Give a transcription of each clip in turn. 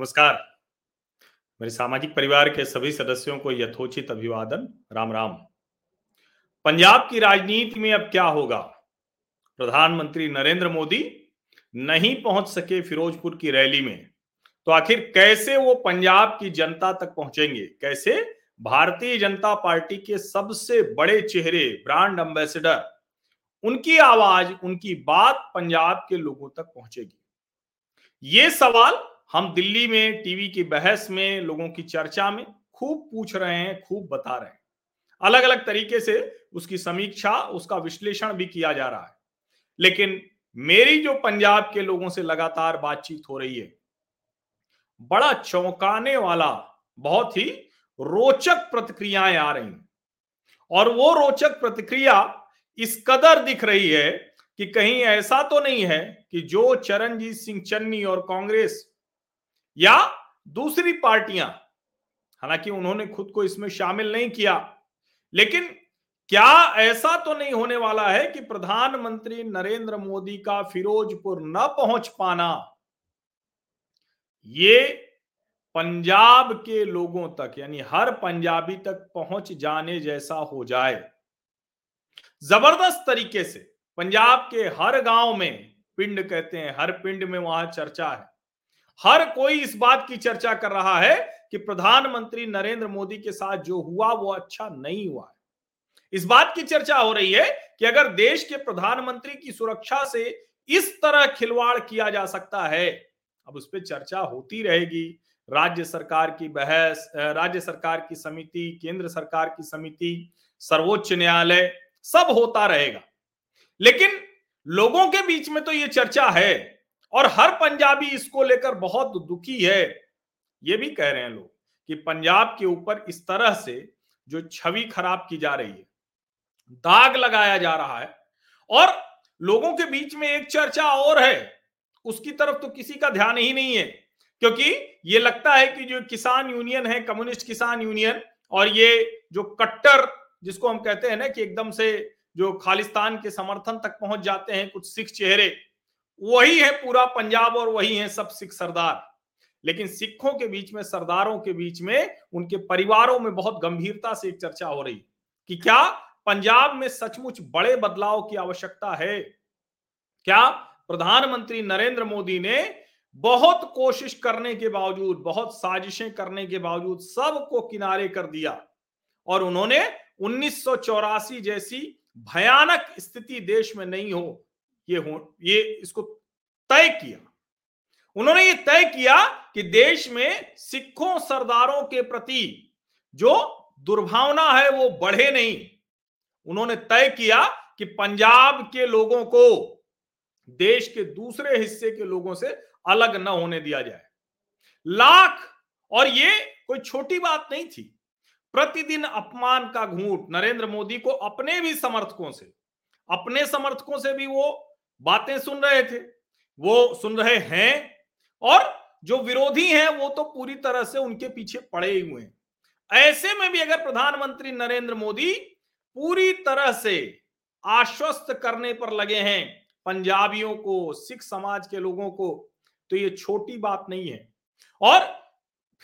नमस्कार। मेरे सामाजिक परिवार के सभी सदस्यों को यथोचित अभिवादन। राम राम। पंजाब की राजनीति में अब क्या होगा? प्रधानमंत्री नरेंद्र मोदी नहीं पहुँच सके फिरोजपुर की रैली में। तो आखिर कैसे वो पंजाब की जनता तक पहुँचेंगे? कैसे भारतीय जनता पार्टी के सबसे बड़े चेहरे, ब्रांड एम्बेसडर, उनकी आवाज़, उनकी बात पंजाब के लोगों तक पहुंचेगी? ये सवाल हम दिल्ली में, टीवी की बहस में, लोगों की चर्चा में खूब पूछ रहे हैं, खूब बता रहे हैं। अलग अलग तरीके से उसकी समीक्षा, उसका विश्लेषण भी किया जा रहा है। लेकिन मेरी जो पंजाब के लोगों से लगातार बातचीत हो रही है, बड़ा चौंकाने वाला, बहुत ही रोचक प्रतिक्रियाएँ आ रही और वो रोचक प्रतिक्रिया इस कदर दिख रही है कि कहीं ऐसा तो नहीं है कि जो चरणजीत सिंह चन्नी और कांग्रेस या दूसरी पार्टियाँ। हालाँकि उन्होंने खुद को इसमें शामिल नहीं किया, लेकिन क्या ऐसा तो नहीं होने वाला है कि प्रधानमंत्री नरेंद्र मोदी का फिरोजपुर न पहुँच पाना? ये पंजाब के लोगों तक, यानी हर पंजाबी तक पहुँच जाने जैसा हो जाए। ज़बरदस्त तरीके से, पंजाब के हर गाँव में, पिंड कहते हैं, हर पिंड में वहाँ चर्चा है। हर कोई इस बात की चर्चा कर रहा है कि प्रधानमंत्री नरेंद्र मोदी के साथ जो हुआ, वो अच्छा नहीं हुआ है। इस बात की चर्चा हो रही है कि अगर देश के प्रधानमंत्री की सुरक्षा से इस तरह खिलवाड़ किया जा सकता है, अब उस पर चर्चा होती रहेगी। राज्य सरकार की बहस राज्य सरकार की समिति, केंद्र सरकार की समिति, सर्वोच्च न्यायालय, सब होता रहेगा। लेकिन लोगों के बीच में तो ये चर्चा है और हर पंजाबी इसको लेकर बहुत दुखी है। ये भी कह रहे हैं लोग कि पंजाब के ऊपर इस तरह से जो छवि खराब की जा रही है, दाग लगाया जा रहा है और लोगों के बीच में एक चर्चा और है। उसकी तरफ़ तो किसी का ध्यान ही नहीं है, क्योंकि ये लगता है कि जो किसान यूनियन है, कम्युनिस्ट किसान यूनियन और ये जो कट्टर जिसको हम कहते हैं ना कि एकदम से जो खालिस्तान के समर्थन तक पहुँच जाते हैं, कुछ सिख चेहरे वही है पूरा पंजाब और वही है सब सिख सरदार। लेकिन सिखों के बीच में, सरदारों के बीच में, उनके परिवारों में बहुत गंभीरता से एक चर्चा हो रही कि क्या पंजाब में सचमुच बड़े बदलाव की आवश्यकता है? क्या प्रधानमंत्री नरेंद्र मोदी ने बहुत कोशिश करने के बावजूद, बहुत साजिशें करने के बावजूद सबको किनारे कर दिया और उन्होंने उन्नीस सौ चौरासी जैसी भयानक स्थिति देश में नहीं हो ये हो, ये इसको तय किया। उन्होंने ये तय किया कि देश में सिखों सरदारों के प्रति जो दुर्भावना है वो बढ़े नहीं। उन्होंने तय किया कि पंजाब के लोगों को देश के दूसरे हिस्से के लोगों से अलग न होने दिया जाए। लाख, और ये कोई छोटी बात नहीं थी, प्रतिदिन अपमान का घूट नरेंद्र मोदी को अपने भी समर्थकों से, अपने समर्थकों से भी वो बातें सुन रहे थे, वो सुन रहे हैं, और जो विरोधी हैं, वो तो पूरी तरह से उनके पीछे पड़े ही हुए हैं। ऐसे में भी अगर प्रधानमंत्री नरेंद्र मोदी पूरी तरह से आश्वस्त करने पर लगे हैं, पंजाबियों को, सिख समाज के लोगों को तो ये छोटी बात नहीं है। और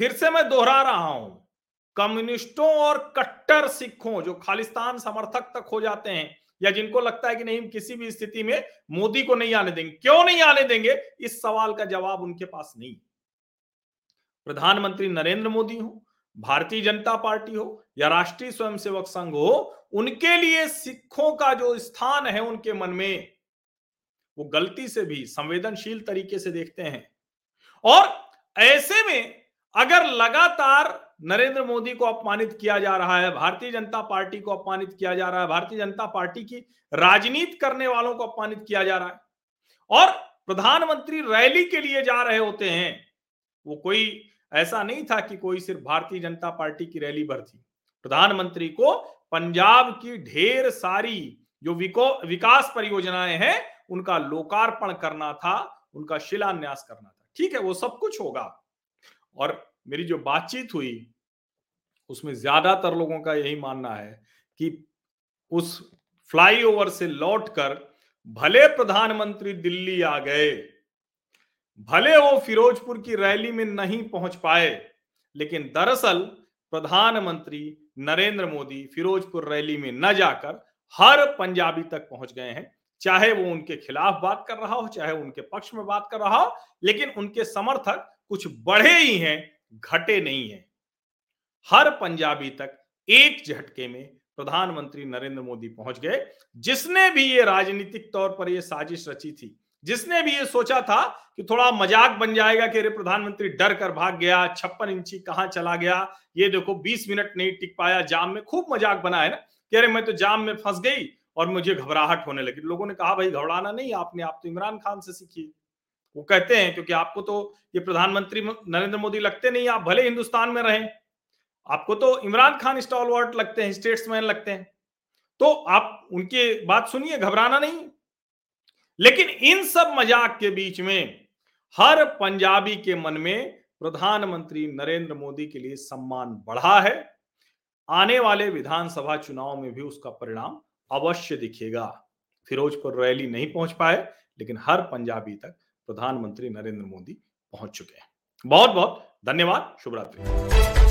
फिर से मैं दोहरा रहा हूँ, कम्युनिस्टों और कट्टर सिखों, जो खालिस्तान समर्थक तक हो जाते हैं या जिनको लगता है कि नहीं, किसी भी स्थिति में मोदी को नहीं आने देंगे। क्यों नहीं आने देंगे? इस सवाल का जवाब उनके पास नहीं। प्रधानमंत्री नरेंद्र मोदी हो, भारतीय जनता पार्टी हो या राष्ट्रीय स्वयंसेवक संघ हो, उनके लिए सिखों का जो स्थान है उनके मन में, वो गलती से भी संवेदनशील तरीके से देखते हैं। और ऐसे में अगर लगातार नरेंद्र मोदी को अपमानित किया जा रहा है, भारतीय जनता पार्टी को अपमानित किया जा रहा है, भारतीय जनता पार्टी की राजनीति करने वालों को अपमानित किया जा रहा है। और प्रधानमंत्री रैली के लिए जा रहे होते हैं, वो कोई ऐसा नहीं था कि कोई सिर्फ़ भारतीय जनता पार्टी की रैली भर थी। प्रधानमंत्री को पंजाब की ढेर सारी जो विकास परियोजनाएँ हैं, उनका लोकार्पण करना था, उनका शिलान्यास करना था। ठीक है, वो सब कुछ होगा। और मेरी जो बातचीत हुई, उसमें ज़्यादातर लोगों का यही मानना है कि उस फ्लाईओवर से लौटकर भले प्रधानमंत्री दिल्ली आ गए, भले वो फिरोजपुर की रैली में नहीं पहुँच पाए, लेकिन दरअसल प्रधानमंत्री नरेंद्र मोदी फिरोजपुर रैली में न जाकर हर पंजाबी तक पहुँच गए हैं। चाहे वो उनके खिलाफ बात कर रहा हो, चाहे उनके पक्ष में बात कर रहा हो, लेकिन उनके समर्थक कुछ बढ़े ही हैं घटे नहीं है। हर पंजाबी तक एक झटके में प्रधानमंत्री नरेंद्र मोदी पहुँच गए, जिसने भी ये राजनीतिक तौर पर ये साजिश रची थी, जिसने भी ये सोचा था कि थोड़ा मज़ाक बन जाएगा कि अरे प्रधानमंत्री डर कर भाग गया, छप्पन इंची कहाँ चला गया, ये देखो 20 मिनट नहीं टिक पाया, जाम में खूब मज़ाक बना है ना, कि अरे मैं तो जाम में फंस गई और मुझे घबराहट होने लगी। लोगों ने कहा, भाई घबराना नहीं, आपने, आप तो इमरान खान से सीखिए वो कहते हैं, क्योंकि आपको तो ये प्रधानमंत्री नरेंद्र मोदी लगते नहीं, आप भले हिंदुस्तान में रहें, आपको तो इमरान खान स्टॉलवर्ट लगते हैं, स्टेट्समैन लगते हैं। तो आप उनकी बात सुनिए, घबराना नहीं। लेकिन इन सब मज़ाक के बीच में हर पंजाबी के मन में प्रधानमंत्री नरेंद्र मोदी के लिए सम्मान बढ़ा है। आने वाले विधानसभा चुनाव में भी उसका परिणाम अवश्य दिखेगा। फिरोजपुर रैली नहीं पहुँच पाए, लेकिन हर पंजाबी तक प्रधानमंत्री नरेंद्र मोदी पहुँच चुके हैं। बहुत बहुत धन्यवाद। शुभ रात्रि